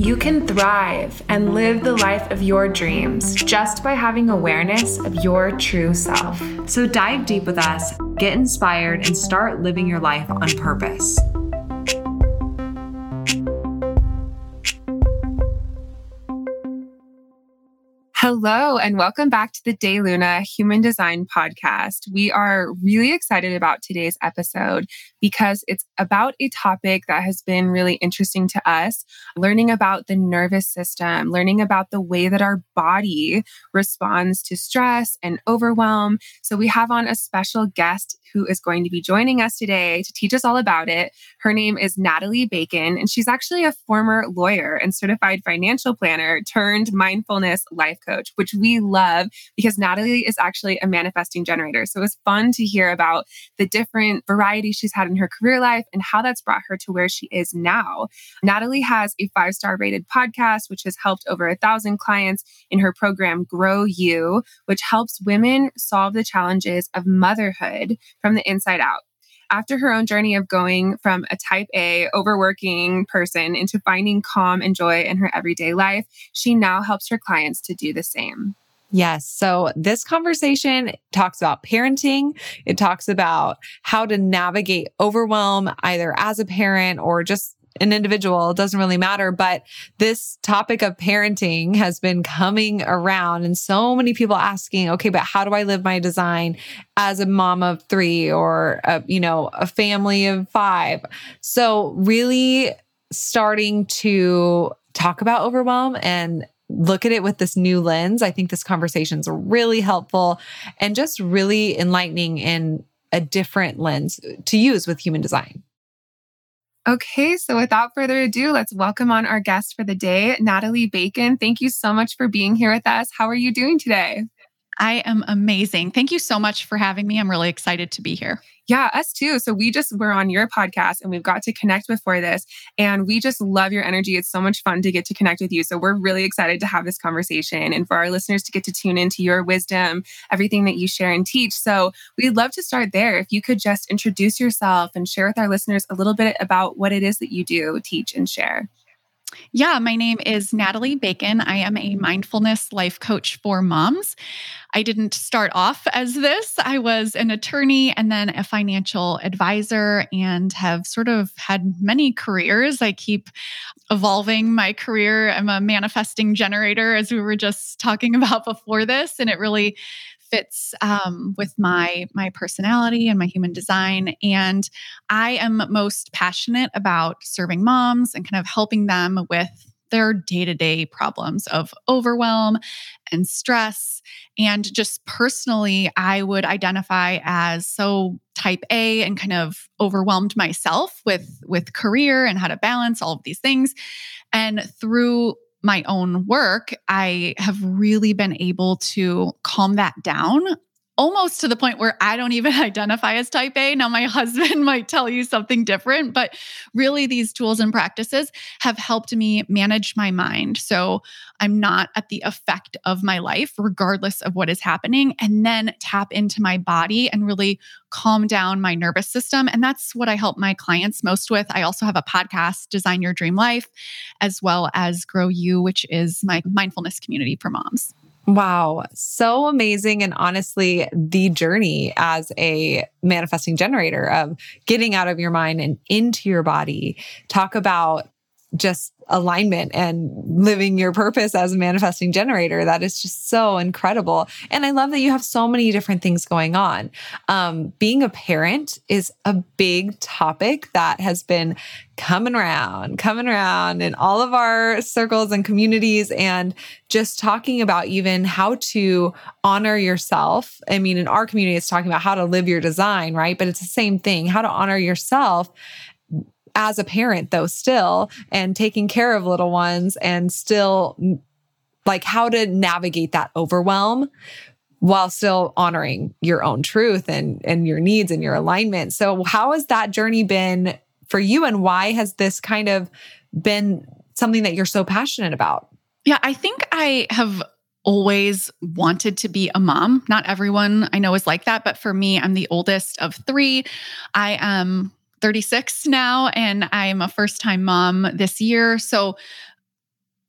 You can thrive and live the life of your dreams just by having awareness of your true self. So dive deep with us, get inspired, and start living your life on purpose. Hello, and welcome back to the Day Luna Human Design Podcast. We are really excited about today's episode because it's about a topic that has been really interesting to us learning about the nervous system, learning about the way that our body responds to stress and overwhelm. So, we have on a special guest who is going to be joining us today to teach us all about it. Her name is Natalie Bacon, and she's actually a former lawyer and certified financial planner turned mindfulness life coach, which we love because Natalie is actually a manifesting generator. So, it was fun to hear about the different varieties she's had in her career life and how that's brought her to where she is now. Natalie has a five star rated podcast, which has helped over a thousand clients in her program, Grow You, which helps women solve the challenges of motherhood from the inside out after her own journey of going from a type A overworking person into finding calm and joy in her everyday life, she now helps her clients to do the same. Yes. So this conversation talks about parenting. It talks about how to navigate overwhelm either as a parent or just an individual. It doesn't really matter. But this topic of parenting has been coming around and so many people asking, okay, but how do I live my design as a mom of three or, a, you know, a family of five? So really starting to talk about overwhelm and look at it with this new lens. I think this conversation is really helpful and just really enlightening in a different lens to use with human design. Okay, so without further ado, let's welcome on our guest for the day, Natalie Bacon. Thank you so much for being here with us. How are you doing today? I am amazing. Thank you so much for having me. I'm really excited to be here. Yeah, us too. So we just were on your podcast and we've got to connect before this. And we just love your energy. It's so much fun to get to connect with you. So we're really excited to have this conversation and for our listeners to get to tune into your wisdom, everything that you share and teach. So we'd love to start there. If you could just introduce yourself and share with our listeners a little bit about what it is that you do, teach, and share. Yeah, my name is Natalie Bacon. I am a mindfulness life coach for moms. I didn't start off as this. I was an attorney and then a financial advisor and have sort of had many careers. I keep evolving my career. I'm a manifesting generator, as we were just talking about before this, and it really fits um, with my my personality and my human design and i am most passionate about serving moms and kind of helping them with their day-to-day problems of overwhelm and stress and just personally i would identify as so type a and kind of overwhelmed myself with with career and how to balance all of these things and through my own work, I have really been able to calm that down almost to the point where I don't even identify as type A. Now, my husband might tell you something different, but really, these tools and practices have helped me manage my mind. So I'm not at the effect of my life, regardless of what is happening, and then tap into my body and really calm down my nervous system. And that's what I help my clients most with. I also have a podcast, Design Your Dream Life, as well as Grow You, which is my mindfulness community for moms. Wow. So amazing. And honestly, the journey as a manifesting generator of getting out of your mind and into your body. Talk about just alignment and living your purpose as a manifesting generator. That is just so incredible. And I love that you have so many different things going on. Um, being a parent is a big topic that has been coming around, coming around in all of our circles and communities, and just talking about even how to honor yourself. I mean, in our community, it's talking about how to live your design, right? But it's the same thing how to honor yourself as a parent though still and taking care of little ones and still mm, like how to navigate that overwhelm while still honoring your own truth and and your needs and your alignment. So how has that journey been for you and why has this kind of been something that you're so passionate about? Yeah, I think I have always wanted to be a mom. Not everyone I know is like that, but for me, I'm the oldest of 3. I am 36 now and I'm a first time mom this year. So,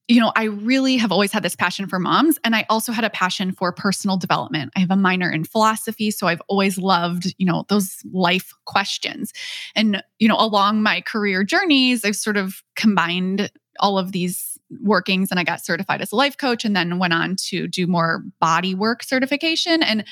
you know, I really have always had this passion for moms. And I also had a passion for personal development. I have a minor in philosophy. So I've always loved, you know, those life questions. And, you know, along my career journeys, I've sort of combined all of these workings and I got certified as a life coach and then went on to do more body work certification. And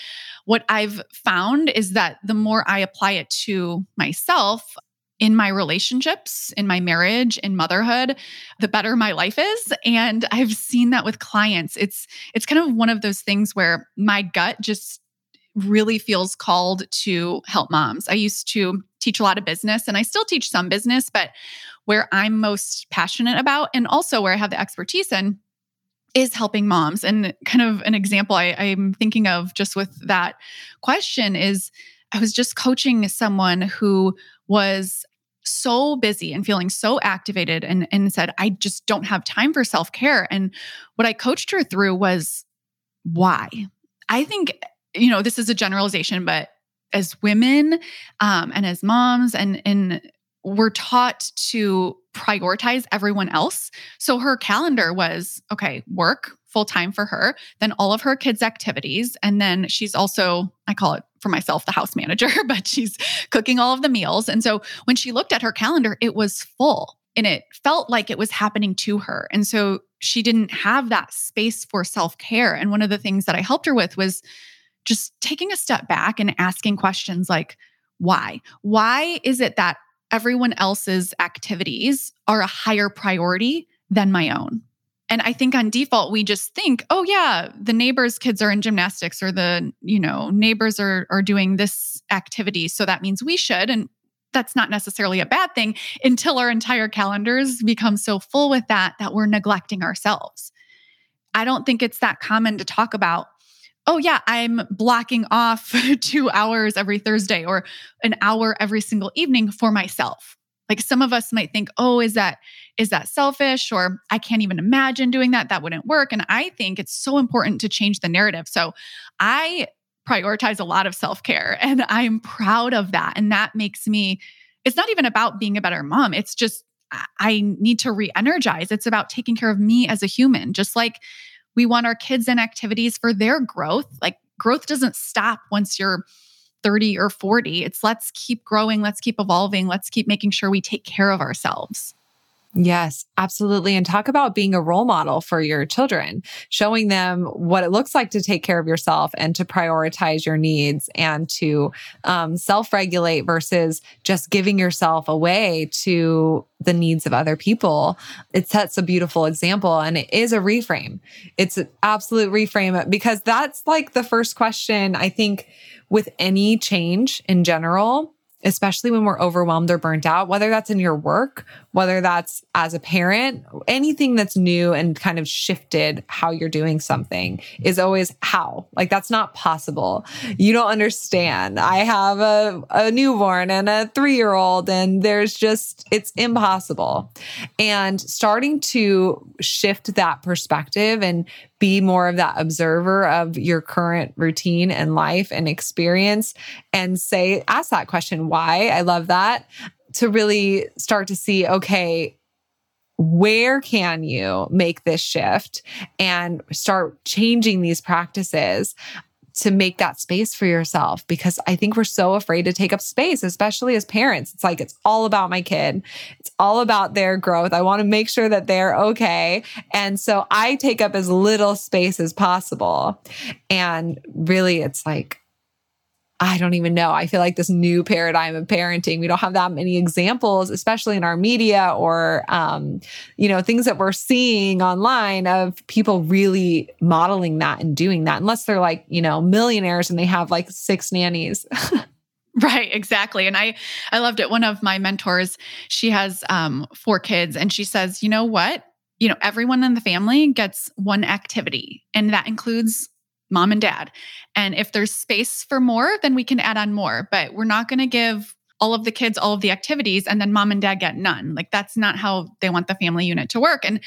what I've found is that the more I apply it to myself, in my relationships, in my marriage, in motherhood, the better my life is. And I've seen that with clients. It's it's kind of one of those things where my gut just really feels called to help moms. I used to teach a lot of business and I still teach some business, but where I'm most passionate about and also where I have the expertise in is helping moms. And kind of an example I, I'm thinking of just with that question is I was just coaching someone who was so busy and feeling so activated and, and said, I just don't have time for self care. And what I coached her through was why? I think, you know, this is a generalization, but as women um, and as moms and, and we're taught to prioritize everyone else. So her calendar was okay, work full time for her, then all of her kids' activities. And then she's also, I call it for myself, the house manager, but she's cooking all of the meals. And so when she looked at her calendar, it was full and it felt like it was happening to her. And so she didn't have that space for self care. And one of the things that I helped her with was just taking a step back and asking questions like, why? Why is it that everyone else's activities are a higher priority than my own. And I think on default, we just think, oh, yeah, the neighbor's kids are in gymnastics or the, you know, neighbors are, are doing this activity. So that means we should. And that's not necessarily a bad thing until our entire calendars become so full with that that we're neglecting ourselves. I don't think it's that common to talk about oh yeah i'm blocking off two hours every thursday or an hour every single evening for myself. Like some of us might think oh is that is that selfish? Or i can't even imagine doing that. That wouldn't work. And i think it's so important to change the narrative. So i prioritize a lot of self-care and i'm proud of that. And that makes me it's not even about being a better mom. It's just I need to re energize. It's about taking care of me as a human. Just like we want our kids in activities for their growth. Like growth doesn't stop once you're 30 or 40. It's let's keep growing, let's keep evolving, let's keep making sure we take care of ourselves. Yes, absolutely. And talk about being a role model for your children, showing them what it looks like to take care of yourself and to prioritize your needs and to um, self regulate versus just giving yourself away to the needs of other people. It sets a beautiful example and it is a reframe. It's an absolute reframe because that's like the first question I think with any change in general especially when we're overwhelmed or burnt out, whether that's in your work, whether that's as a parent, anything that's new and kind of shifted how you're doing something is always how. Like that's not possible. You don't understand. I have a, a newborn and a three year old, and there's just, it's impossible. And starting to shift that perspective and be more of that observer of your current routine and life and experience and say, ask that question, why? I love that. To really start to see, okay, where can you make this shift and start changing these practices to make that space for yourself because I think we're so afraid to take up space, especially as parents. It's like, it's all about my kid, it's all about their growth. I want to make sure that they're okay. And so I take up as little space as possible. And really, it's like, I don't even know. I feel like this new paradigm of parenting, we don't have that many examples, especially in our media or, um, you know, things that we're seeing online of people really modeling that and doing that, unless they're like, you know, millionaires and they have like six nannies. Right, exactly. And I I loved it. One of my mentors, she has um four kids and she says, "You know what? You know, everyone in the family gets one activity and that includes mom and dad. And if there's space for more, then we can add on more. But we're not going to give all of the kids all of the activities and then mom and dad get none. Like that's not how they want the family unit to work. And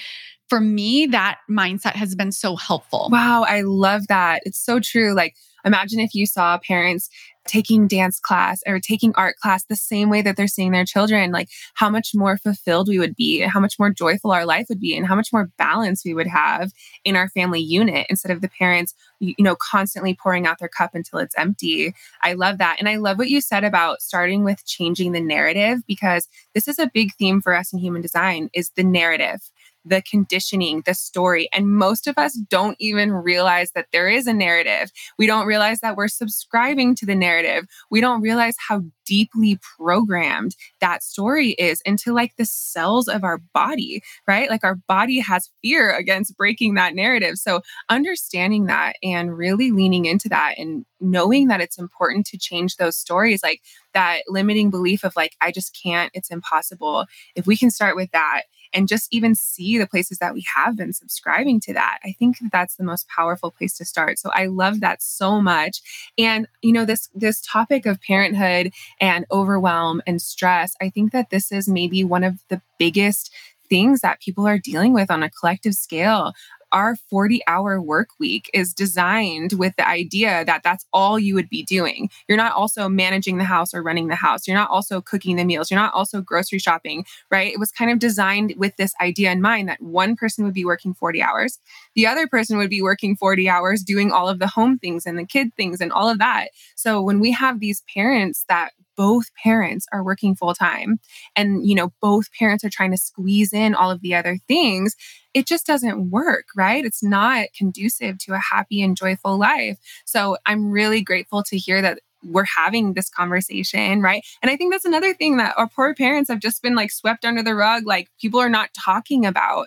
for me, that mindset has been so helpful. Wow, I love that. It's so true. Like, imagine if you saw parents taking dance class or taking art class the same way that they're seeing their children, like how much more fulfilled we would be, how much more joyful our life would be, and how much more balance we would have in our family unit instead of the parents, you know, constantly pouring out their cup until it's empty. I love that. And I love what you said about starting with changing the narrative because this is a big theme for us in human design is the narrative the conditioning, the story. And most of us don't even realize that there is a narrative. We don't realize that we're subscribing to the narrative. We don't realize how deeply programmed that story is into like the cells of our body, right? Like our body has fear against breaking that narrative. So understanding that and really leaning into that and knowing that it's important to change those stories, like that limiting belief of like, I just can't, it's impossible. If we can start with that and just even see the places that we have been subscribing to that. I think that that's the most powerful place to start. So I love that so much. And you know this this topic of parenthood and overwhelm and stress, I think that this is maybe one of the biggest things that people are dealing with on a collective scale our 40 hour work week is designed with the idea that that's all you would be doing. You're not also managing the house or running the house. You're not also cooking the meals. You're not also grocery shopping, right? It was kind of designed with this idea in mind that one person would be working 40 hours. The other person would be working 40 hours doing all of the home things and the kid things and all of that. So when we have these parents that both parents are working full time and you know both parents are trying to squeeze in all of the other things it just doesn't work right it's not conducive to a happy and joyful life so i'm really grateful to hear that we're having this conversation, right? And I think that's another thing that our poor parents have just been like swept under the rug. Like people are not talking about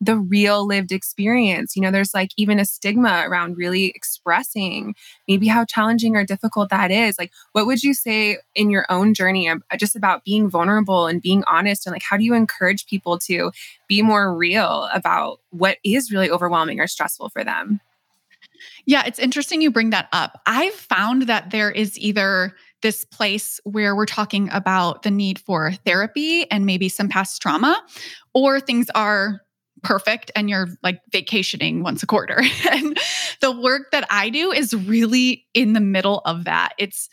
the real lived experience. You know, there's like even a stigma around really expressing maybe how challenging or difficult that is. Like, what would you say in your own journey uh, just about being vulnerable and being honest? And like, how do you encourage people to be more real about what is really overwhelming or stressful for them? Yeah, it's interesting you bring that up. I've found that there is either this place where we're talking about the need for therapy and maybe some past trauma, or things are perfect and you're like vacationing once a quarter. and the work that I do is really in the middle of that. It's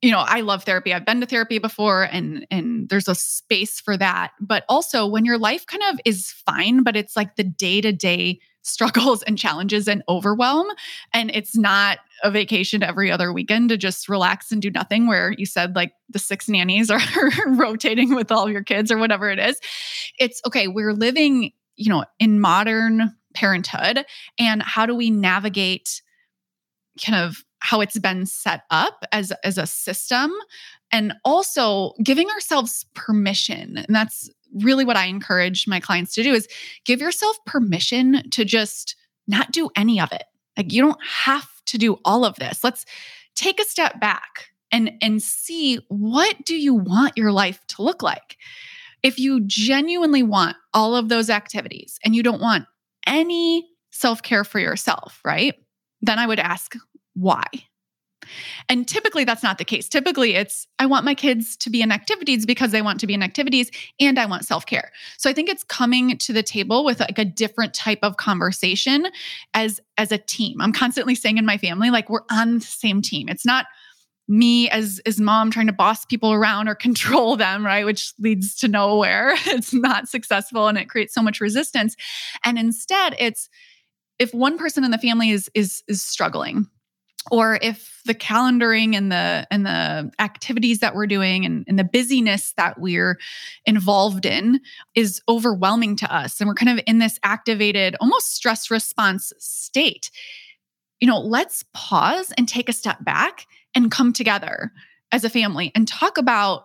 you know, I love therapy. I've been to therapy before and and there's a space for that. But also when your life kind of is fine, but it's like the day-to-day struggles and challenges and overwhelm and it's not a vacation every other weekend to just relax and do nothing where you said like the six nannies are rotating with all your kids or whatever it is. It's okay, we're living you know, in modern parenthood and how do we navigate kind of how it's been set up as as a system and also giving ourselves permission and that's really what i encourage my clients to do is give yourself permission to just not do any of it. Like you don't have to do all of this. Let's take a step back and and see what do you want your life to look like if you genuinely want all of those activities and you don't want any self care for yourself, right? Then I would ask why. And typically that's not the case. Typically it's I want my kids to be in activities because they want to be in activities and I want self-care. So I think it's coming to the table with like a different type of conversation as as a team. I'm constantly saying in my family like we're on the same team. It's not me as as mom trying to boss people around or control them right which leads to nowhere. It's not successful and it creates so much resistance. And instead it's if one person in the family is is is struggling or if the calendaring and the and the activities that we're doing and, and the busyness that we're involved in is overwhelming to us and we're kind of in this activated almost stress response state you know let's pause and take a step back and come together as a family and talk about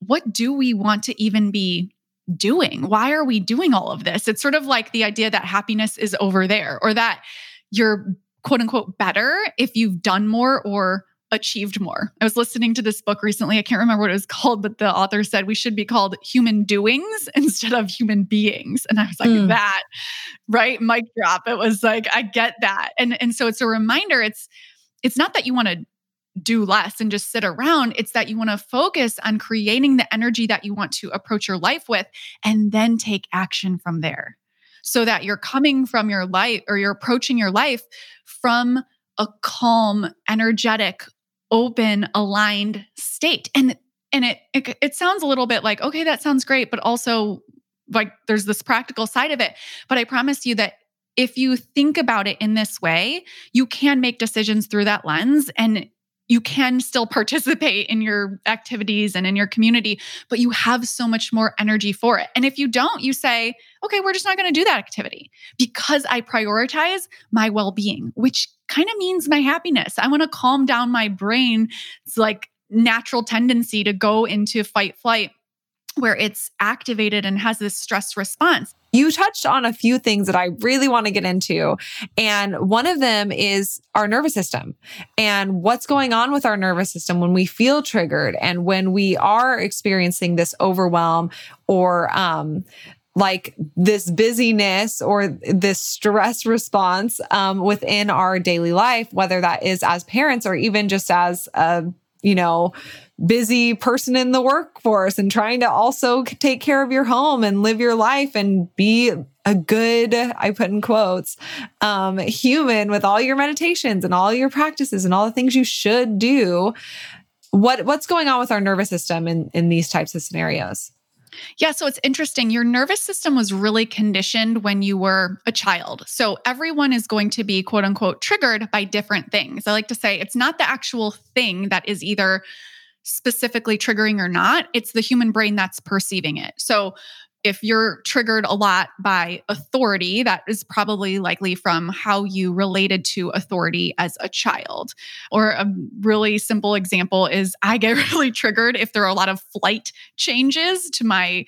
what do we want to even be doing why are we doing all of this it's sort of like the idea that happiness is over there or that you're quote unquote better if you've done more or achieved more. I was listening to this book recently. I can't remember what it was called, but the author said we should be called human doings instead of human beings. And I was like, mm. that, right? Mic drop. It was like, I get that. And and so it's a reminder, it's it's not that you want to do less and just sit around. It's that you want to focus on creating the energy that you want to approach your life with and then take action from there so that you're coming from your life or you're approaching your life from a calm, energetic, open, aligned state. And and it, it it sounds a little bit like okay, that sounds great, but also like there's this practical side of it. But I promise you that if you think about it in this way, you can make decisions through that lens and you can still participate in your activities and in your community, but you have so much more energy for it. And if you don't, you say, okay, we're just not going to do that activity because I prioritize my well being, which kind of means my happiness. I want to calm down my brain. It's like natural tendency to go into fight flight where it's activated and has this stress response. You touched on a few things that I really want to get into. And one of them is our nervous system and what's going on with our nervous system when we feel triggered and when we are experiencing this overwhelm or, um, like this busyness or this stress response um, within our daily life, whether that is as parents or even just as a, you know, busy person in the workforce and trying to also take care of your home and live your life and be a good, I put in quotes, um, human with all your meditations and all your practices and all the things you should do. What what's going on with our nervous system in, in these types of scenarios? Yeah, so it's interesting. Your nervous system was really conditioned when you were a child. So everyone is going to be quote unquote triggered by different things. I like to say it's not the actual thing that is either specifically triggering or not, it's the human brain that's perceiving it. So if you're triggered a lot by authority, that is probably likely from how you related to authority as a child. Or a really simple example is I get really triggered if there are a lot of flight changes to my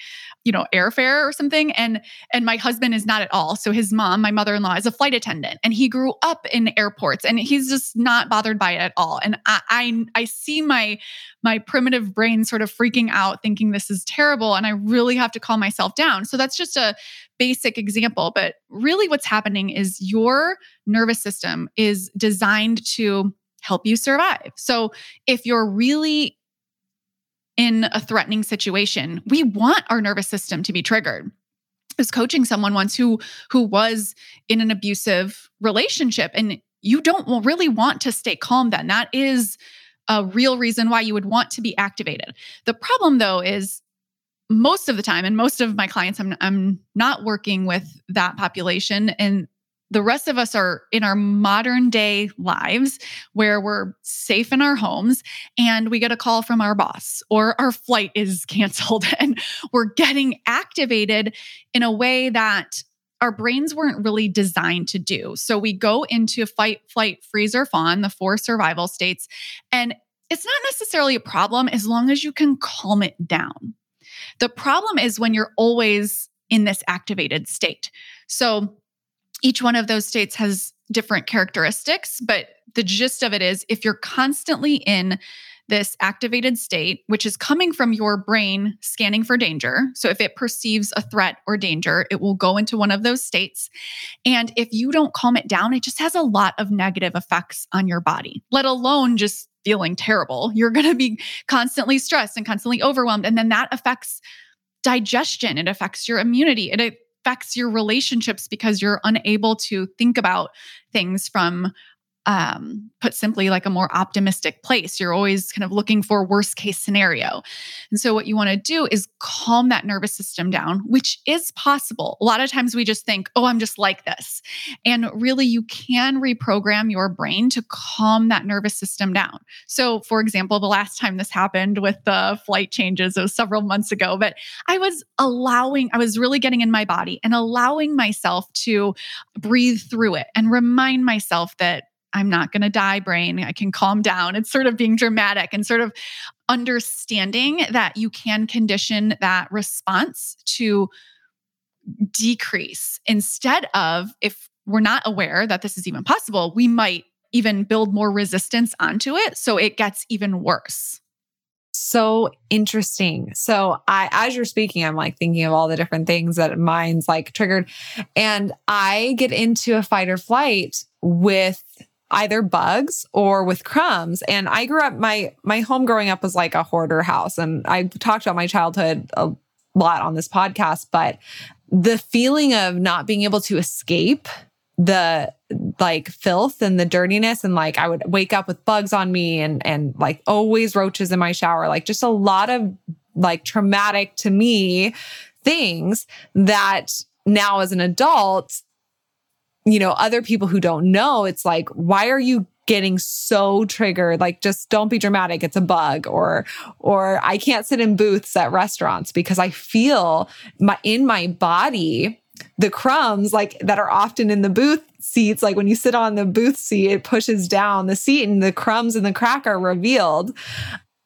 you know airfare or something and and my husband is not at all. So his mom my mother-in-law is a flight attendant and he grew up in airports and he's just not bothered by it at all. And i i, I see my my primitive brain sort of freaking out thinking this is terrible and i really have to calm myself down. So that's just a basic example but really what's happening is your nervous system is designed to help you survive. So if you're really in a threatening situation, we want our nervous system to be triggered. I was coaching someone once who who was in an abusive relationship and you don't really want to stay calm then. That is a real reason why you would want to be activated. The problem though is most of the time and most of my clients I'm I'm not working with that population and the rest of us are in our modern day lives where we're safe in our homes and we get a call from our boss or our flight is canceled and we're getting activated in a way that our brains weren't really designed to do. So we go into fight, flight, freeze, or fawn, the four survival states. And it's not necessarily a problem as long as you can calm it down. The problem is when you're always in this activated state. So each one of those states has different characteristics, but the gist of it is if you're constantly in this activated state, which is coming from your brain scanning for danger. So if it perceives a threat or danger, it will go into one of those states. And if you don't calm it down, it just has a lot of negative effects on your body, let alone just feeling terrible. You're going to be constantly stressed and constantly overwhelmed. And then that affects digestion, it affects your immunity, it affects your relationships because you're unable to think about things from um, put simply, like a more optimistic place. You're always kind of looking for worst case scenario. And so, what you want to do is calm that nervous system down, which is possible. A lot of times we just think, oh, I'm just like this. And really, you can reprogram your brain to calm that nervous system down. So, for example, the last time this happened with the flight changes, it was several months ago, but I was allowing, I was really getting in my body and allowing myself to breathe through it and remind myself that I'm not going to die, brain. I can calm down. It's sort of being dramatic and sort of understanding that you can condition that response to decrease instead of if we're not aware that this is even possible, we might even build more resistance onto it. So it gets even worse. So interesting. So I as you're speaking, I'm like thinking of all the different things that mine's like triggered. And I get into a fight or flight with either bugs or with crumbs. And I grew up my my home growing up was like a hoarder house. And I talked about my childhood a lot on this podcast, but the feeling of not being able to escape the like filth and the dirtiness and like I would wake up with bugs on me and and like always roaches in my shower like just a lot of like traumatic to me things that now as an adult you know other people who don't know it's like why are you getting so triggered? Like just don't be dramatic. It's a bug or or I can't sit in booths at restaurants because I feel my in my body the crumbs like that are often in the booth seats like when you sit on the booth seat it pushes down the seat and the crumbs and the crack are revealed.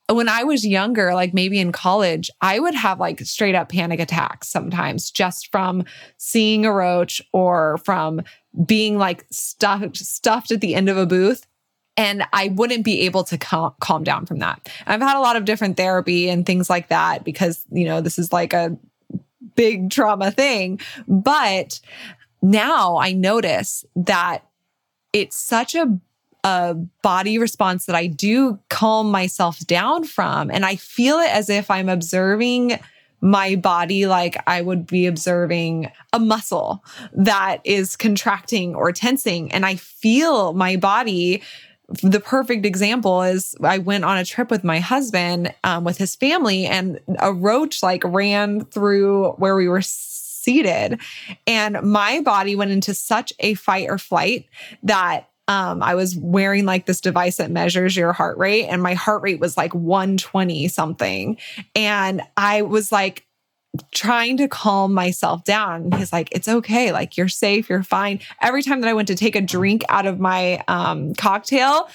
When I was younger, like maybe in college, I would have like straight up panic attacks sometimes just from seeing a roach or from being like stuffed stuffed at the end of a booth and I wouldn't be able to cal- calm down from that. I've had a lot of different therapy and things like that because, you know, this is like a big trauma thing. But now I notice that it's such a a body response that I do calm myself down from. And I feel it as if I'm observing my body like I would be observing a muscle that is contracting or tensing. And I feel my body the perfect example is I went on a trip with my husband um, with his family, and a roach like ran through where we were seated, and my body went into such a fight or flight that um, I was wearing like this device that measures your heart rate, and my heart rate was like 120 something. And I was like, trying to calm myself down. And he's like, it's okay. Like, you're safe. You're fine. Every time that I went to take a drink out of my um, cocktail,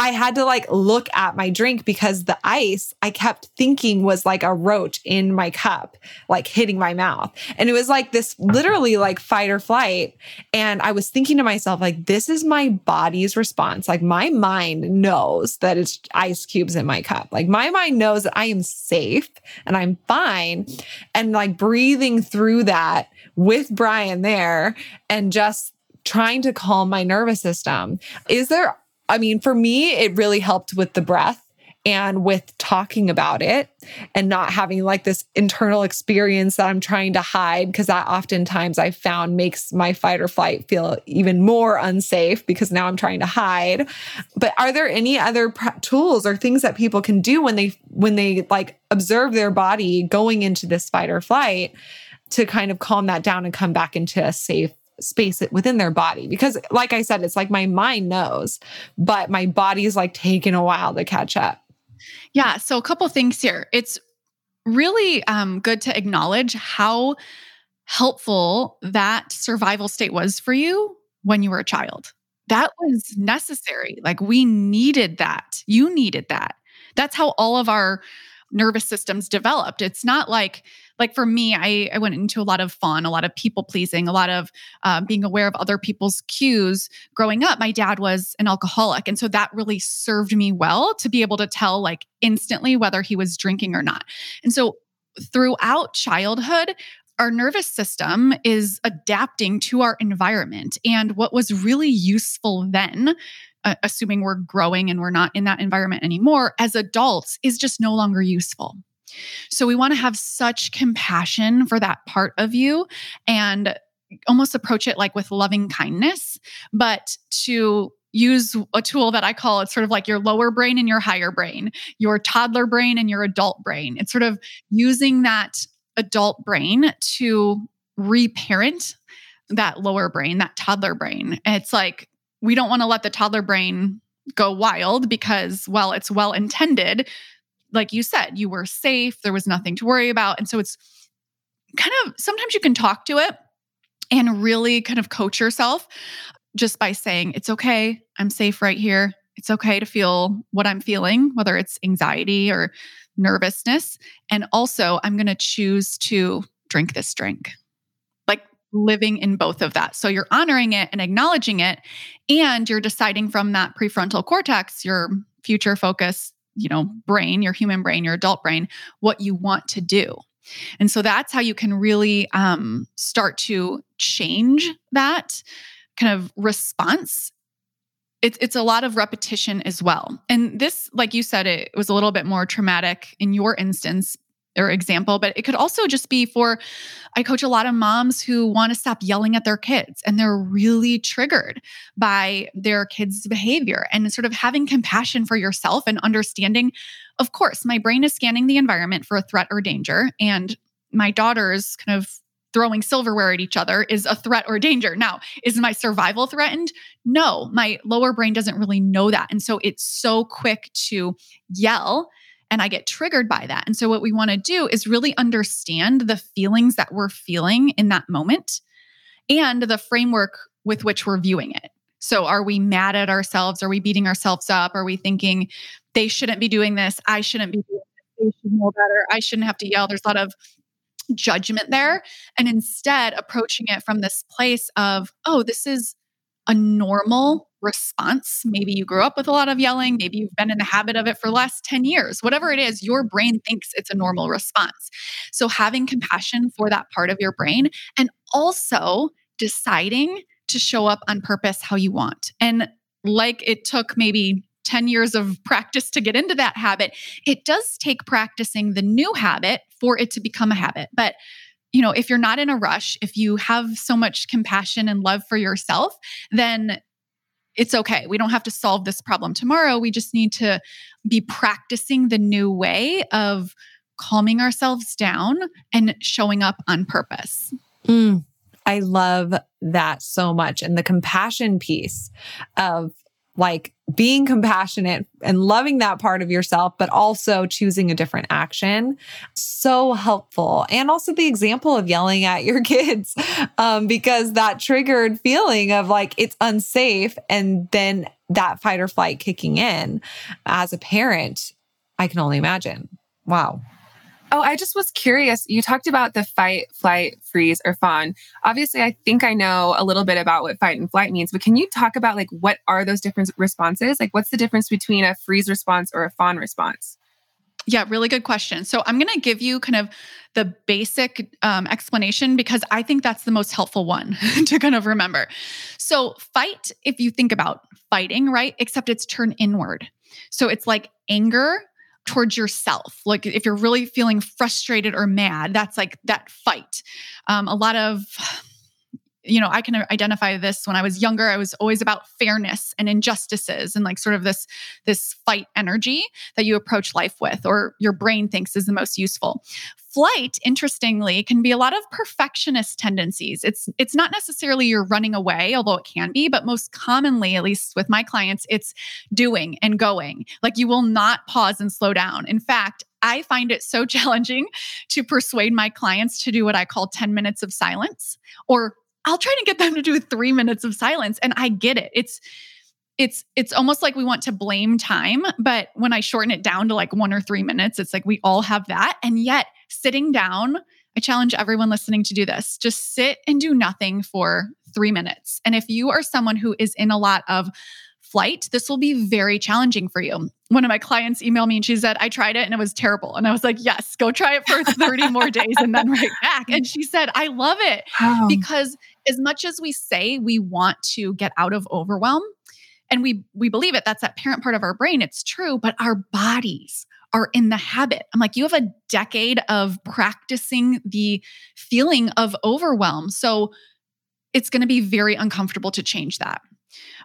I had to like look at my drink because the ice I kept thinking was like a roach in my cup, like hitting my mouth. And it was like this literally like fight or flight. And I was thinking to myself, like, this is my body's response. Like, my mind knows that it's ice cubes in my cup. Like, my mind knows that I am safe and I'm fine. And like breathing through that with Brian there and just trying to calm my nervous system. Is there I mean, for me, it really helped with the breath and with talking about it and not having like this internal experience that I'm trying to hide because that oftentimes I found makes my fight or flight feel even more unsafe because now I'm trying to hide. But are there any other tools or things that people can do when they when they like observe their body going into this fight or flight to kind of calm that down and come back into a safe space it within their body. Because like i said it's like my mind knows but my body's like taking a while to catch up. Yeah so a couple things here. It's really um, good to acknowledge how helpful that survival state was for you when you were a child. That was necessary. Like we needed that. You needed that. That's how all of our nervous systems developed. It's not like like for me, I, I went into a lot of fawn, a lot of people pleasing, a lot of uh, being aware of other people's cues. Growing up, my dad was an alcoholic. And so that really served me well to be able to tell like instantly whether he was drinking or not. And so throughout childhood, our nervous system is adapting to our environment. And what was really useful then, uh, assuming we're growing and we're not in that environment anymore, as adults, is just no longer useful. So we want to have such compassion for that part of you and almost approach it like with loving kindness, but to use a tool that I call it's sort of like your lower brain and your higher brain, your toddler brain and your adult brain. It's sort of using that adult brain to reparent that lower brain, that toddler brain. It's like we don't want to let the toddler brain go wild because, well, it's well intended. Like you said, you were safe, there was nothing to worry about. And so it's kind of sometimes you can talk to it and really kind of coach yourself just by saying, it's okay, I'm safe right here. It's okay to feel what I'm feeling, whether it's anxiety or nervousness. And also, I'm going to choose to drink this drink. Like living in both of that. So you're honoring it and acknowledging it. And you're deciding from that prefrontal cortex, your future focus, you know, brain, your human brain, your adult brain, what you want to do. And so that's how you can really um, start to change that kind of response it's it's a lot of repetition as well. And this, like you said, it was a little bit more traumatic in your instance or example, but it could also just be for I coach a lot of moms who want to stop yelling at their kids and they're really triggered by their kids' behavior and sort of having compassion for yourself and understanding, of course, my brain is scanning the environment for a threat or danger. And my daughter's kind of throwing silverware at each other is a threat or danger. Now, is my survival threatened? No, my lower brain doesn't really know that. And so it's so quick to yell and I get triggered by that. And so what we want to do is really understand the feelings that we're feeling in that moment and the framework with which we're viewing it. So are we mad at ourselves? Are we beating ourselves up? Are we thinking they shouldn't be doing this? I shouldn't be doing this. They should know better. I shouldn't have to yell. There's a lot of judgment there and instead approaching it from this place of, oh, this is a normal response. Maybe you grew up with a lot of yelling. Maybe you've been in the habit of it for the last 10 years. Whatever it is, your brain thinks it's a normal response. So having compassion for that part of your brain and also deciding to show up on purpose how you want. And like it took maybe 10 years of practice to get into that habit, it does take practicing the new habit for it to become a habit. But you know, if you're not in a rush, if you have so much compassion and love for yourself, then it's okay. We don't have to solve this problem tomorrow. We just need to be practicing the new way of calming ourselves down and showing up on purpose. Mm, I love that so much. And the compassion piece of like being compassionate and loving that part of yourself, but also choosing a different action. So helpful. And also the example of yelling at your kids, um, because that triggered feeling of like it's unsafe. And then that fight or flight kicking in as a parent, I can only imagine. Wow. Oh, I just was curious. You talked about the fight, flight, freeze, or fawn. Obviously, I think I know a little bit about what fight and flight means, but can you talk about like what are those different responses? Like, what's the difference between a freeze response or a fawn response? Yeah, really good question. So I'm going to give you kind of the basic um, explanation because I think that's the most helpful one to kind of remember. So, fight, if you think about fighting, right? Except it's turned inward. So it's like anger towards yourself. Like if you're really feeling frustrated or mad, that's like that fight. Um, a lot of you know, I can identify this when I was younger. I was always about fairness and injustices and like sort of this this fight energy that you approach life with or your brain thinks is the most useful. Flight, interestingly, can be a lot of perfectionist tendencies. It's it's not necessarily you're running away, although it can be, but most commonly, at least with my clients, it's doing and going. Like you will not pause and slow down. In fact, I find it so challenging to persuade my clients to do what I call 10 minutes of silence or I'll try to get them to do 3 minutes of silence and I get it. It's it's it's almost like we want to blame time, but when I shorten it down to like 1 or 3 minutes, it's like we all have that and yet sitting down I challenge everyone listening to do this. Just sit and do nothing for three minutes. And if you are someone who is in a lot of flight, this will be very challenging for you. One of my clients emailed me and she said, I tried it and it was terrible. And I was like, yes, go try it for 30 more days and then write back. And she said, I love it because as much as we say we want to get out of overwhelm and we we believe it, that's that parent part of our brain, it's true, but our bodies are in the habit. I'm like, you have a decade of practicing the feeling of overwhelm. So it's going to be very uncomfortable to change that.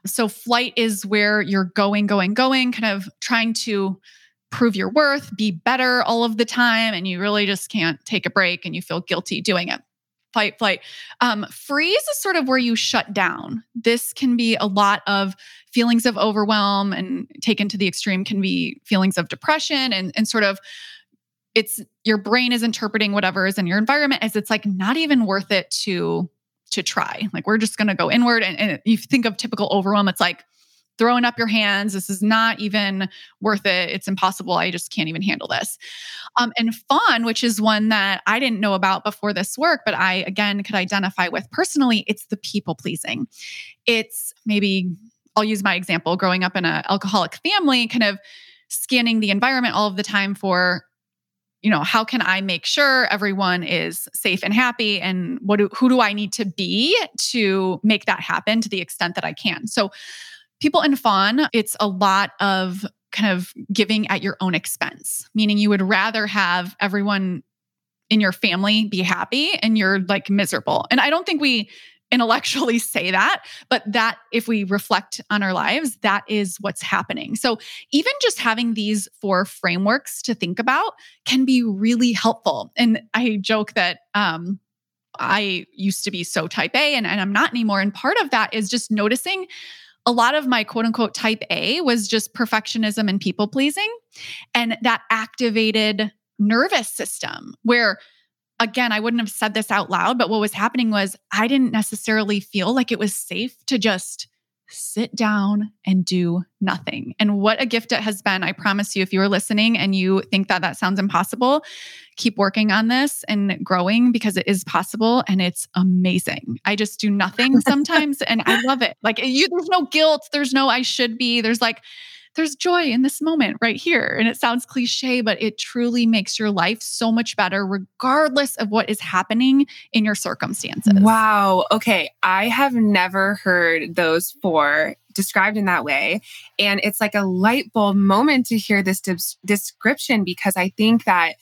So, flight is where you're going, going, going, kind of trying to prove your worth, be better all of the time, and you really just can't take a break and you feel guilty doing it. Fight, flight. Um, freeze is sort of where you shut down. This can be a lot of feelings of overwhelm, and taken to the extreme, can be feelings of depression and, and sort of it's your brain is interpreting whatever is in your environment as it's like not even worth it to to try. Like we're just going to go inward. And, and you think of typical overwhelm, it's like throwing up your hands. This is not even worth it. It's impossible. I just can't even handle this. Um, and fawn, which is one that I didn't know about before this work, but I again could identify with personally, it's the people pleasing. It's maybe, I'll use my example growing up in an alcoholic family, kind of scanning the environment all of the time for you know how can i make sure everyone is safe and happy and what do, who do i need to be to make that happen to the extent that i can so people in fawn it's a lot of kind of giving at your own expense meaning you would rather have everyone in your family be happy and you're like miserable and i don't think we intellectually say that, but that if we reflect on our lives, that is what's happening. So even just having these four frameworks to think about can be really helpful. And I joke that um, I used to be so type A and, and I'm not anymore. And part of that is just noticing a lot of my quote unquote type A was just perfectionism and people pleasing. And that activated nervous system where again, I wouldn't have said this out loud, but what was happening was I didn't necessarily feel like it was safe to just sit down and do nothing. And what a gift it has been. I promise you, if you are listening and you think that that sounds impossible, keep working on this and growing because it is possible and it's amazing. I just do nothing sometimes and I love it. Like you, there's no guilt. There's no I should be. There's like, there's joy in this moment right here. And it sounds cliche, but it truly makes your life so much better, regardless of what is happening in your circumstances. Wow. Okay. I have never heard those four described in that way. And it's like a light bulb moment to hear this de- description because I think that.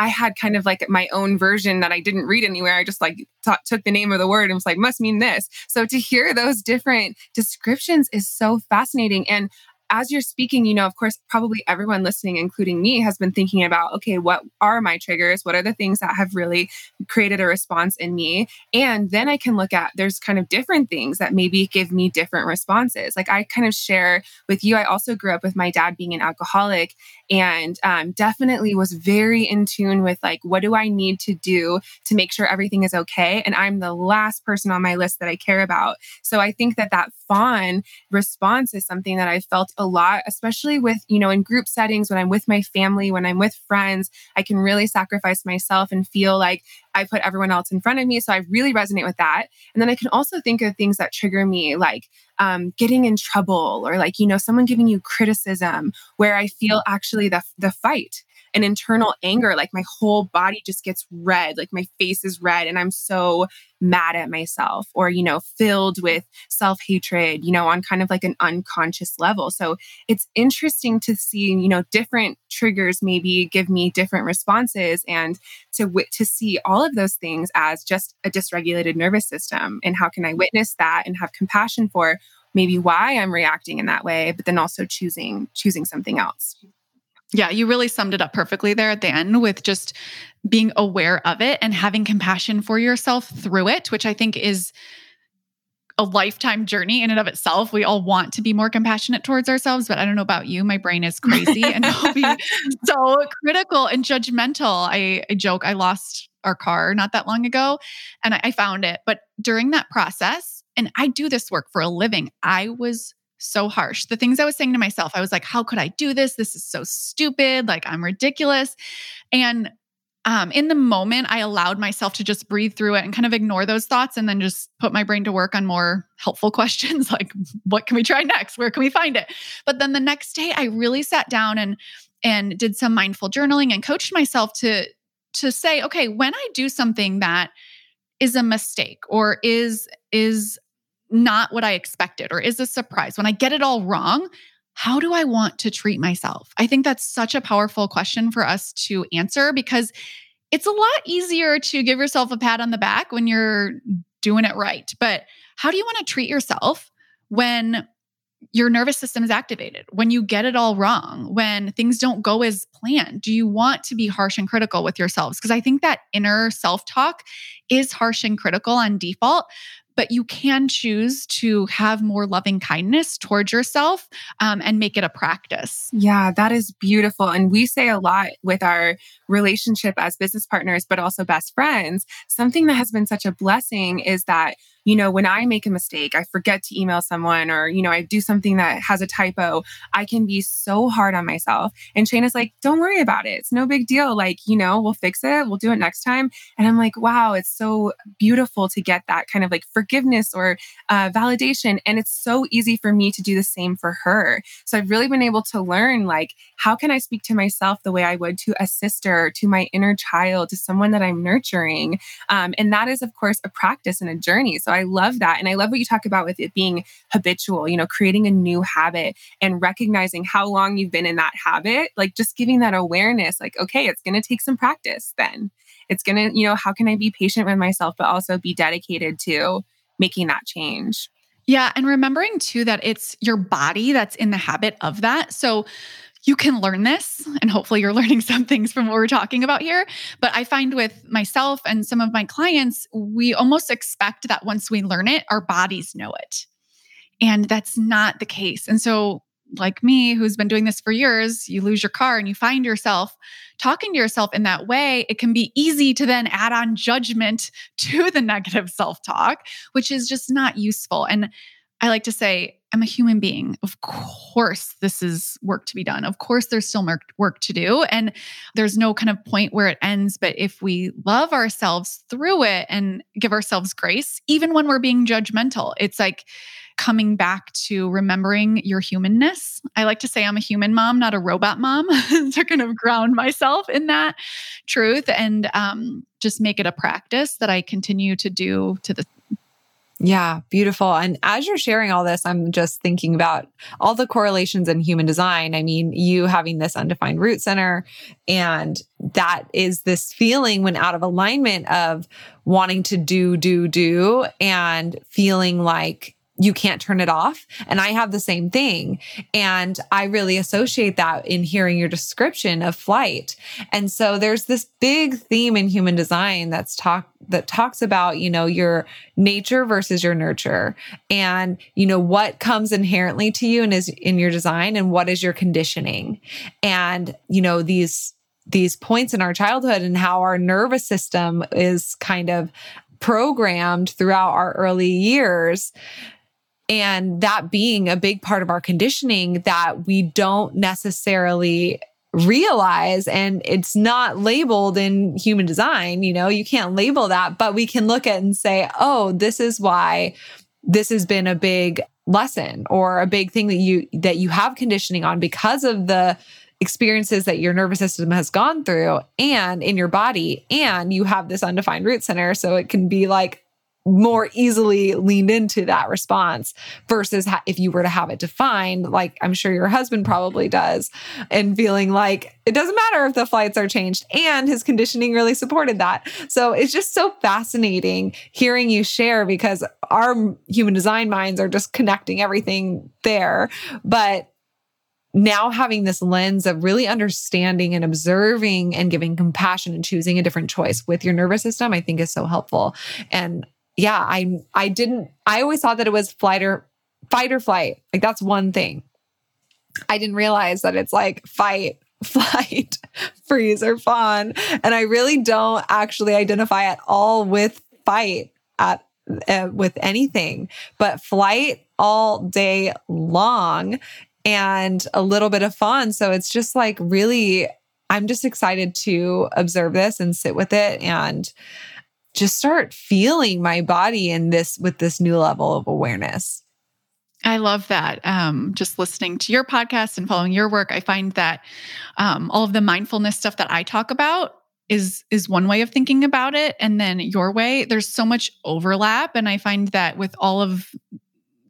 I had kind of like my own version that I didn't read anywhere. I just like t- took the name of the word and was like, must mean this. So to hear those different descriptions is so fascinating. And as you're speaking, you know, of course, probably everyone listening, including me, has been thinking about, okay, what are my triggers? What are the things that have really created a response in me? And then I can look at there's kind of different things that maybe give me different responses. Like I kind of share with you, I also grew up with my dad being an alcoholic and um, definitely was very in tune with like, what do I need to do to make sure everything is okay? And I'm the last person on my list that I care about. So I think that that fawn response is something that I felt a lot, especially with, you know, in group settings, when I'm with my family, when I'm with friends, I can really sacrifice myself and feel like I put everyone else in front of me. So I really resonate with that. And then I can also think of things that trigger me, like um, getting in trouble or like, you know, someone giving you criticism where I feel actually the, the fight an internal anger. Like my whole body just gets red, like my face is red, and I'm so mad at myself, or, you know, filled with self hatred, you know, on kind of like an unconscious level. So it's interesting to see, you know, different triggers maybe give me different responses and to, to see all of those things as just a dysregulated nervous system. And how can I witness that and have compassion for maybe why I'm reacting in that way, but then also choosing choosing something else. Yeah, you really summed it up perfectly there at the end with just being aware of it and having compassion for yourself through it, which I think is a lifetime journey in and of itself. We all want to be more compassionate towards ourselves, but I don't know about you. My brain is crazy and I'll be so critical and judgmental. I, I, joke, I lost our car not that long ago and I, I found it. But during that process, and I do this work for a living, I was so harsh. The things I was saying to myself, I was like, how could I do this? This is so stupid. Like, I'm ridiculous. And um, in the moment, I allowed myself to just breathe through it and kind of ignore those thoughts and then just put my brain to work on more helpful questions like, what can we try next? Where can we find it? But then the next day, I really sat down and and did some mindful journaling and coached myself to to say, okay, when I do something that is a mistake or is is not what I expected or is a surprise? When I get it all wrong, how do I want to treat myself? I think that's such a powerful question for us to answer because it's a lot easier to give yourself a pat on the back when you're doing it right. But how do you want to treat yourself when your nervous system is activated, when you get it all wrong, when things don't go as planned? Do you want to be harsh and critical with yourselves? Because I think that inner self talk is harsh and critical on default. But you can choose to have more loving kindness towards yourself um, and make it a practice. Yeah, that is beautiful. And we say a lot with our relationship as business partners, but also best friends. Something that has been such a blessing is that you know, when I make a mistake, I forget to email someone or, you know, I do something that has a typo, I can be so hard on myself. And Shayna's like, don't worry about it. It's no big deal. Like, you know, we'll fix it. We'll do it next time. And I'm like, wow, it's so beautiful to get that kind of like forgiveness or uh, validation. And it's so easy for me to do the same for her. So I've really been able to learn, like, how can I speak to myself the way I would to a sister, to my inner child, to someone that I'm nurturing? Um, and that is, of course, a practice and a journey. So I love that. And I love what you talk about with it being habitual, you know, creating a new habit and recognizing how long you've been in that habit, like just giving that awareness, like, okay, it's going to take some practice then. It's going to, you know, how can I be patient with myself, but also be dedicated to making that change? Yeah. And remembering too that it's your body that's in the habit of that. So, you can learn this and hopefully you're learning some things from what we're talking about here but i find with myself and some of my clients we almost expect that once we learn it our bodies know it. And that's not the case. And so like me who's been doing this for years you lose your car and you find yourself talking to yourself in that way. It can be easy to then add on judgment to the negative self-talk which is just not useful. And i like to say I'm a human being. Of course, this is work to be done. Of course, there's still work to do. And there's no kind of point where it ends. But if we love ourselves through it and give ourselves grace, even when we're being judgmental, it's like coming back to remembering your humanness. I like to say I'm a human mom, not a robot mom, to kind of ground myself in that truth and um, just make it a practice that I continue to do to the yeah, beautiful. And as you're sharing all this, I'm just thinking about all the correlations in human design. I mean, you having this undefined root center, and that is this feeling when out of alignment of wanting to do, do, do, and feeling like you can't turn it off. And I have the same thing. And I really associate that in hearing your description of flight. And so there's this big theme in human design that's talk that talks about, you know, your nature versus your nurture and, you know, what comes inherently to you and is in your design and what is your conditioning. And, you know, these these points in our childhood and how our nervous system is kind of programmed throughout our early years and that being a big part of our conditioning that we don't necessarily realize and it's not labeled in human design you know you can't label that but we can look at and say oh this is why this has been a big lesson or a big thing that you that you have conditioning on because of the experiences that your nervous system has gone through and in your body. And you have this undefined root center so it can be like more easily leaned into that response versus ha- if you were to have it defined, like I'm sure your husband probably does, and feeling like it doesn't matter if the flights are changed. And his conditioning really supported that. So it's just so fascinating hearing you share because our human design minds are just connecting everything there. But now having this lens of really understanding and observing and giving compassion and choosing a different choice with your nervous system, I think is so helpful. And yeah, I I didn't I always thought that it was flight or fight or flight. Like that's one thing. I didn't realize that it's like fight, flight, freeze, or fawn. And I really don't actually identify at all with fight at uh, with anything, but flight all day long and a little bit of fawn. So it's just like really, I'm just excited to observe this and sit with it and just start feeling my body in this with this new level of awareness. I love that. Um, just listening to your podcast and following your work, I find that um, all of the mindfulness stuff that I talk about is is one way of thinking about it, and then your way. There's so much overlap, and I find that with all of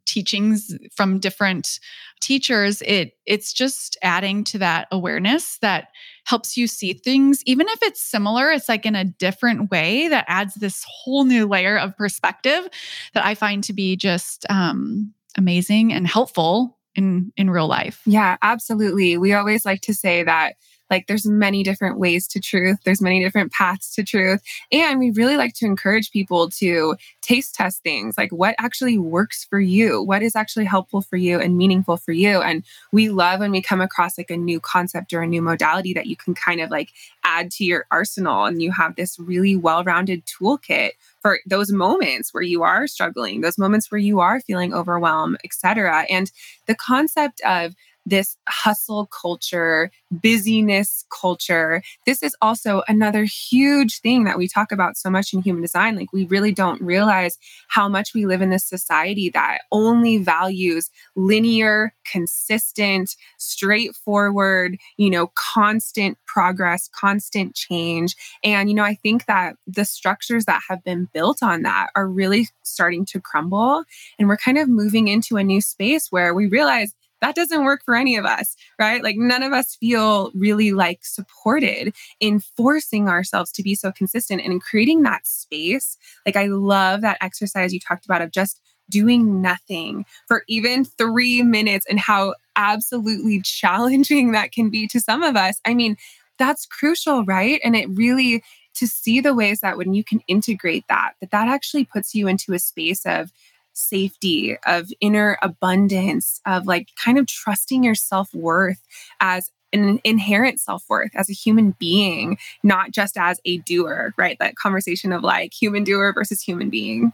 teachings from different teachers, it it's just adding to that awareness that helps you see things, even if it's similar, it's like in a different way that adds this whole new layer of perspective that I find to be just um, amazing and helpful in in real life. Yeah, absolutely. We always like to say that like there's many different ways to truth, there's many different paths to truth. And we really like to encourage people to taste test things like what actually works for you, what is actually helpful for you and meaningful for you. And we love when we come across like a new concept or a new modality that you can kind of like add to your arsenal and you have this really well-rounded toolkit for those moments where you are struggling, those moments where you are feeling overwhelmed, etc. And the concept of this hustle culture, busyness culture. This is also another huge thing that we talk about so much in human design. Like, we really don't realize how much we live in this society that only values linear, consistent, straightforward, you know, constant progress, constant change. And, you know, I think that the structures that have been built on that are really starting to crumble. And we're kind of moving into a new space where we realize that doesn't work for any of us, right? Like none of us feel really like supported in forcing ourselves to be so consistent and in creating that space. Like I love that exercise you talked about of just doing nothing for even three minutes and how absolutely challenging that can be to some of us. I mean, that's crucial, right? And it really, to see the ways that when you can integrate that, that that actually puts you into a space of safety, of inner abundance, of like kind of trusting your self worth as an inherent self worth as a human being, not just as a doer, right? That conversation of like human doer versus human being.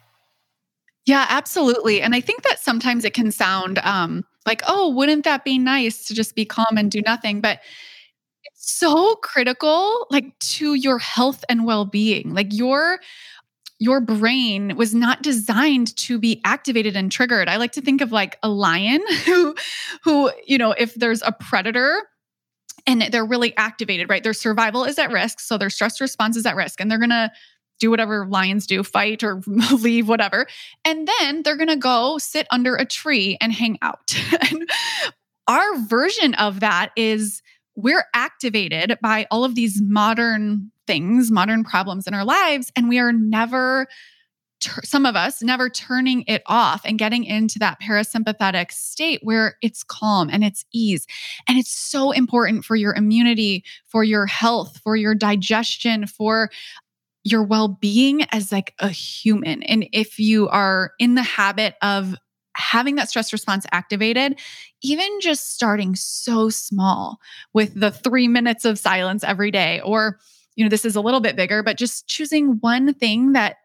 Yeah, absolutely. And I think that sometimes it can sound um, like, oh, wouldn't that be nice to just be calm and do nothing? But it's so critical, like to your health and well being. Like your your brain was not designed to be activated and triggered. I like to think of like a lion who who, you know, if there's a predator and they're really activated, right? Their survival is at risk, so their stress response is at risk and they're going to do whatever lions do, fight or leave whatever. And then they're going to go sit under a tree and hang out. and our version of that is we're activated by all of these modern things, modern problems in our lives, and we are never, some of us, never turning it off and getting into that parasympathetic state where it's calm and it's ease. And it's so important for your immunity, for your health, for your digestion, for your well being as like a human. And if you are in the habit of having that stress response activated, even just starting so small with the three minutes of silence every day, or you know, this is a little bit bigger, but just choosing one thing that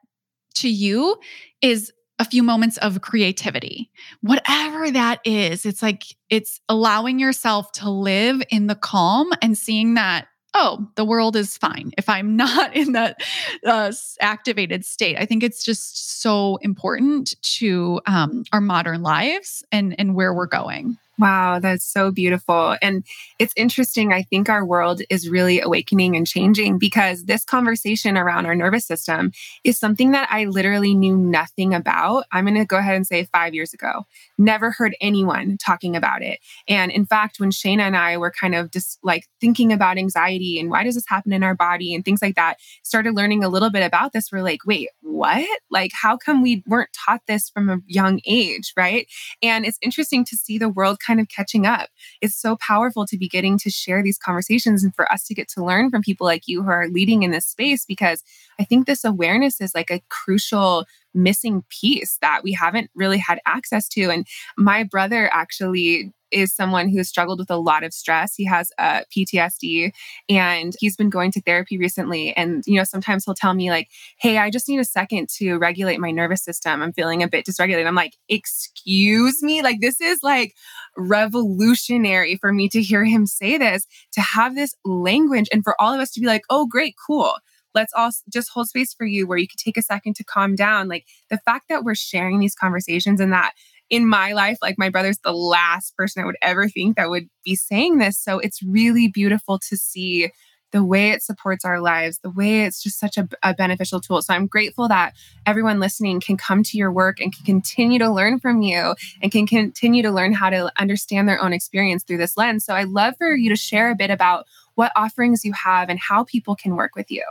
to you is a few moments of creativity. Whatever that is, it's like it's allowing yourself to live in the calm and seeing that oh, the world is fine if I'm not in that uh, activated state. I think it's just so important to um, our modern lives and and where we're going. Wow, that's so beautiful. And it's interesting. I think our world is really awakening and changing because this conversation around our nervous system is something that I literally knew nothing about. I'm going to go ahead and say five years ago. Never heard anyone talking about it. And in fact, when Shana and I were kind of just like thinking about anxiety and why does this happen in our body and things like that, started learning a little bit about this, we're like, wait, what? Like, how come we weren't taught this from a young age? Right. And it's interesting to see the world kind of catching up. It's so powerful to be getting to share these conversations and for us to get to learn from people like you who are leading in this space because I think this awareness is like a crucial missing piece that we haven't really had access to. And my brother actually is someone who has struggled with a lot of stress. He has uh, PTSD and he's been going to therapy recently. And, you know, sometimes he'll tell me, like, hey, I just need a second to regulate my nervous system. I'm feeling a bit dysregulated. I'm like, excuse me? Like, this is like revolutionary for me to hear him say this, to have this language, and for all of us to be like, oh, great, cool let's all just hold space for you where you could take a second to calm down. Like the fact that we're sharing these conversations and that in my life, like my brother's the last person I would ever think that would be saying this. So it's really beautiful to see the way it supports our lives, the way it's just such a, a, beneficial tool. So I'm grateful that everyone listening can come to your work and can continue to learn from you and can continue to learn how to understand their own experience through this lens. So I'd love for you to share a bit about what offerings you have and how people can work with you.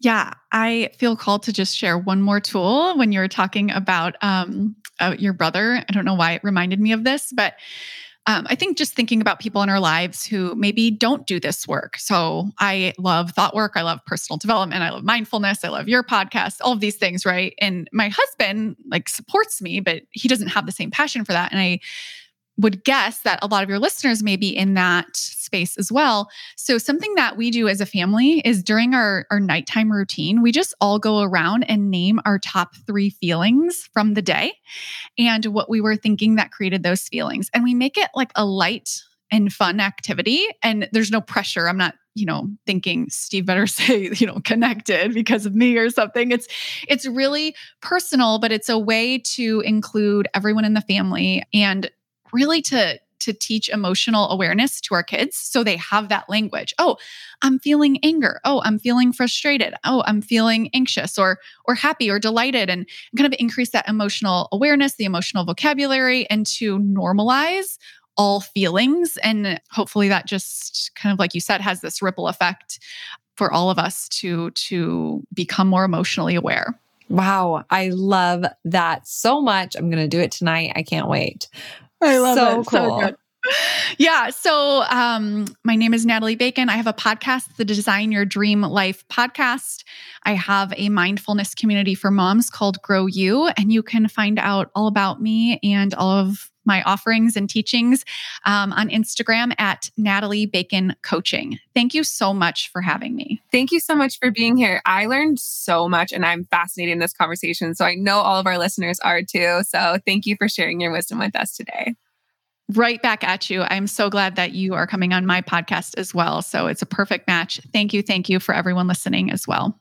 Yeah, I feel called to just share one more tool when you're talking about um, uh, your brother. I don't know why it reminded me of this, but um, I think just thinking about people in our lives who maybe don't do this work. So I love thought work. I love personal development. I love mindfulness. I love your podcast, all of these things, right? And my husband like supports me, but he doesn't have the same passion for that. And I would guess that a lot of your listeners may be in that space as well. So, something that we do as a family is during our, our nighttime routine, we just all go around and name our top three feelings from the day and what we were thinking that created those feelings. And we make it like a light and fun activity. And there's no pressure. I'm not you know thinking steve better say you know connected because of me or something it's it's really personal but it's a way to include everyone in the family and really to to teach emotional awareness to our kids so they have that language. Oh, I'm feeling anger. Oh, I'm feeling frustrated. Oh, I'm feeling anxious or or happy or delighted and kind of increase that emotional awareness, the emotional vocabulary and to normalize all feelings and hopefully that just kind of like you said has this ripple effect for all of us to to become more emotionally aware. Wow, I love that so much. I'm going to do it tonight. I can't wait. I love so it. Cool. So yeah. So, um, my name is Natalie Bacon. I have a podcast, the Design Your Dream Life podcast. I have a mindfulness community for moms called Grow You, and you can find out all about me and all of my offerings and teachings um, on Instagram at Natalie Bacon Coaching. Thank you so much for having me. Thank you so much for being here. I learned so much and I'm fascinated in this conversation. So I know all of our listeners are too. So thank you for sharing your wisdom with us today. Right back at you. I'm so glad that you are coming on my podcast as well. So it's a perfect match. Thank you. Thank you for everyone listening as well.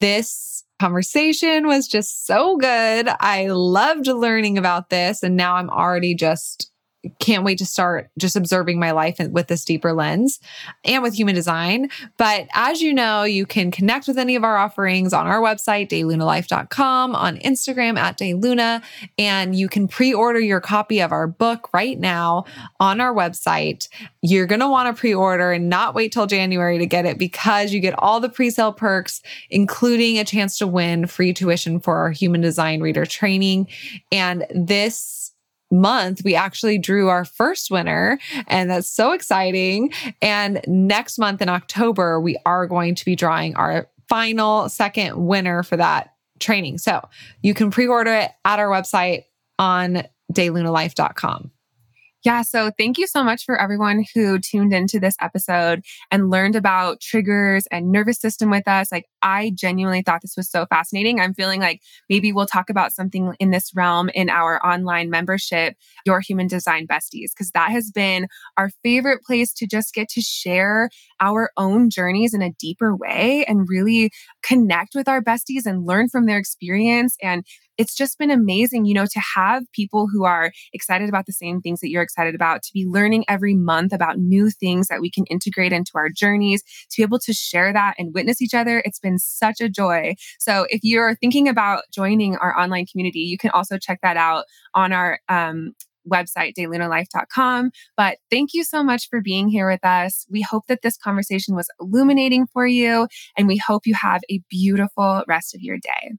This conversation was just so good. I loved learning about this. And now I'm already just can't wait to start just observing my life with this deeper lens and with human design. But as you know, you can connect with any of our offerings on our website, daylunalife.com, on Instagram at dayluna, and you can pre order your copy of our book right now on our website. You're going to want to pre order and not wait till January to get it because you get all the pre sale perks, including a chance to win free tuition for our human design reader training. And this month, we actually drew our first winner, and that's so exciting. And next month in October, we are going to be drawing our final second winner for that training. So you can pre order it at our website on daylunalife.com. Yeah. So thank you so much for everyone who tuned into this episode and learned about triggers and nervous system with us. Like, I genuinely thought this was so fascinating. I'm feeling like maybe we'll talk about something in this realm in our online membership, Your Human Design Besties, because that has been our favorite place to just get to share our own journeys in a deeper way and really connect with our besties and learn from their experience and it's just been amazing, you know, to have people who are excited about the same things that you're excited about, to be learning every month about new things that we can integrate into our journeys, to be able to share that and witness each other. It's been such a joy. So if you're thinking about joining our online community, you can also check that out on our um, website, daylunalife.com. But thank you so much for being here with us. We hope that this conversation was illuminating for you, and we hope you have a beautiful rest of your day.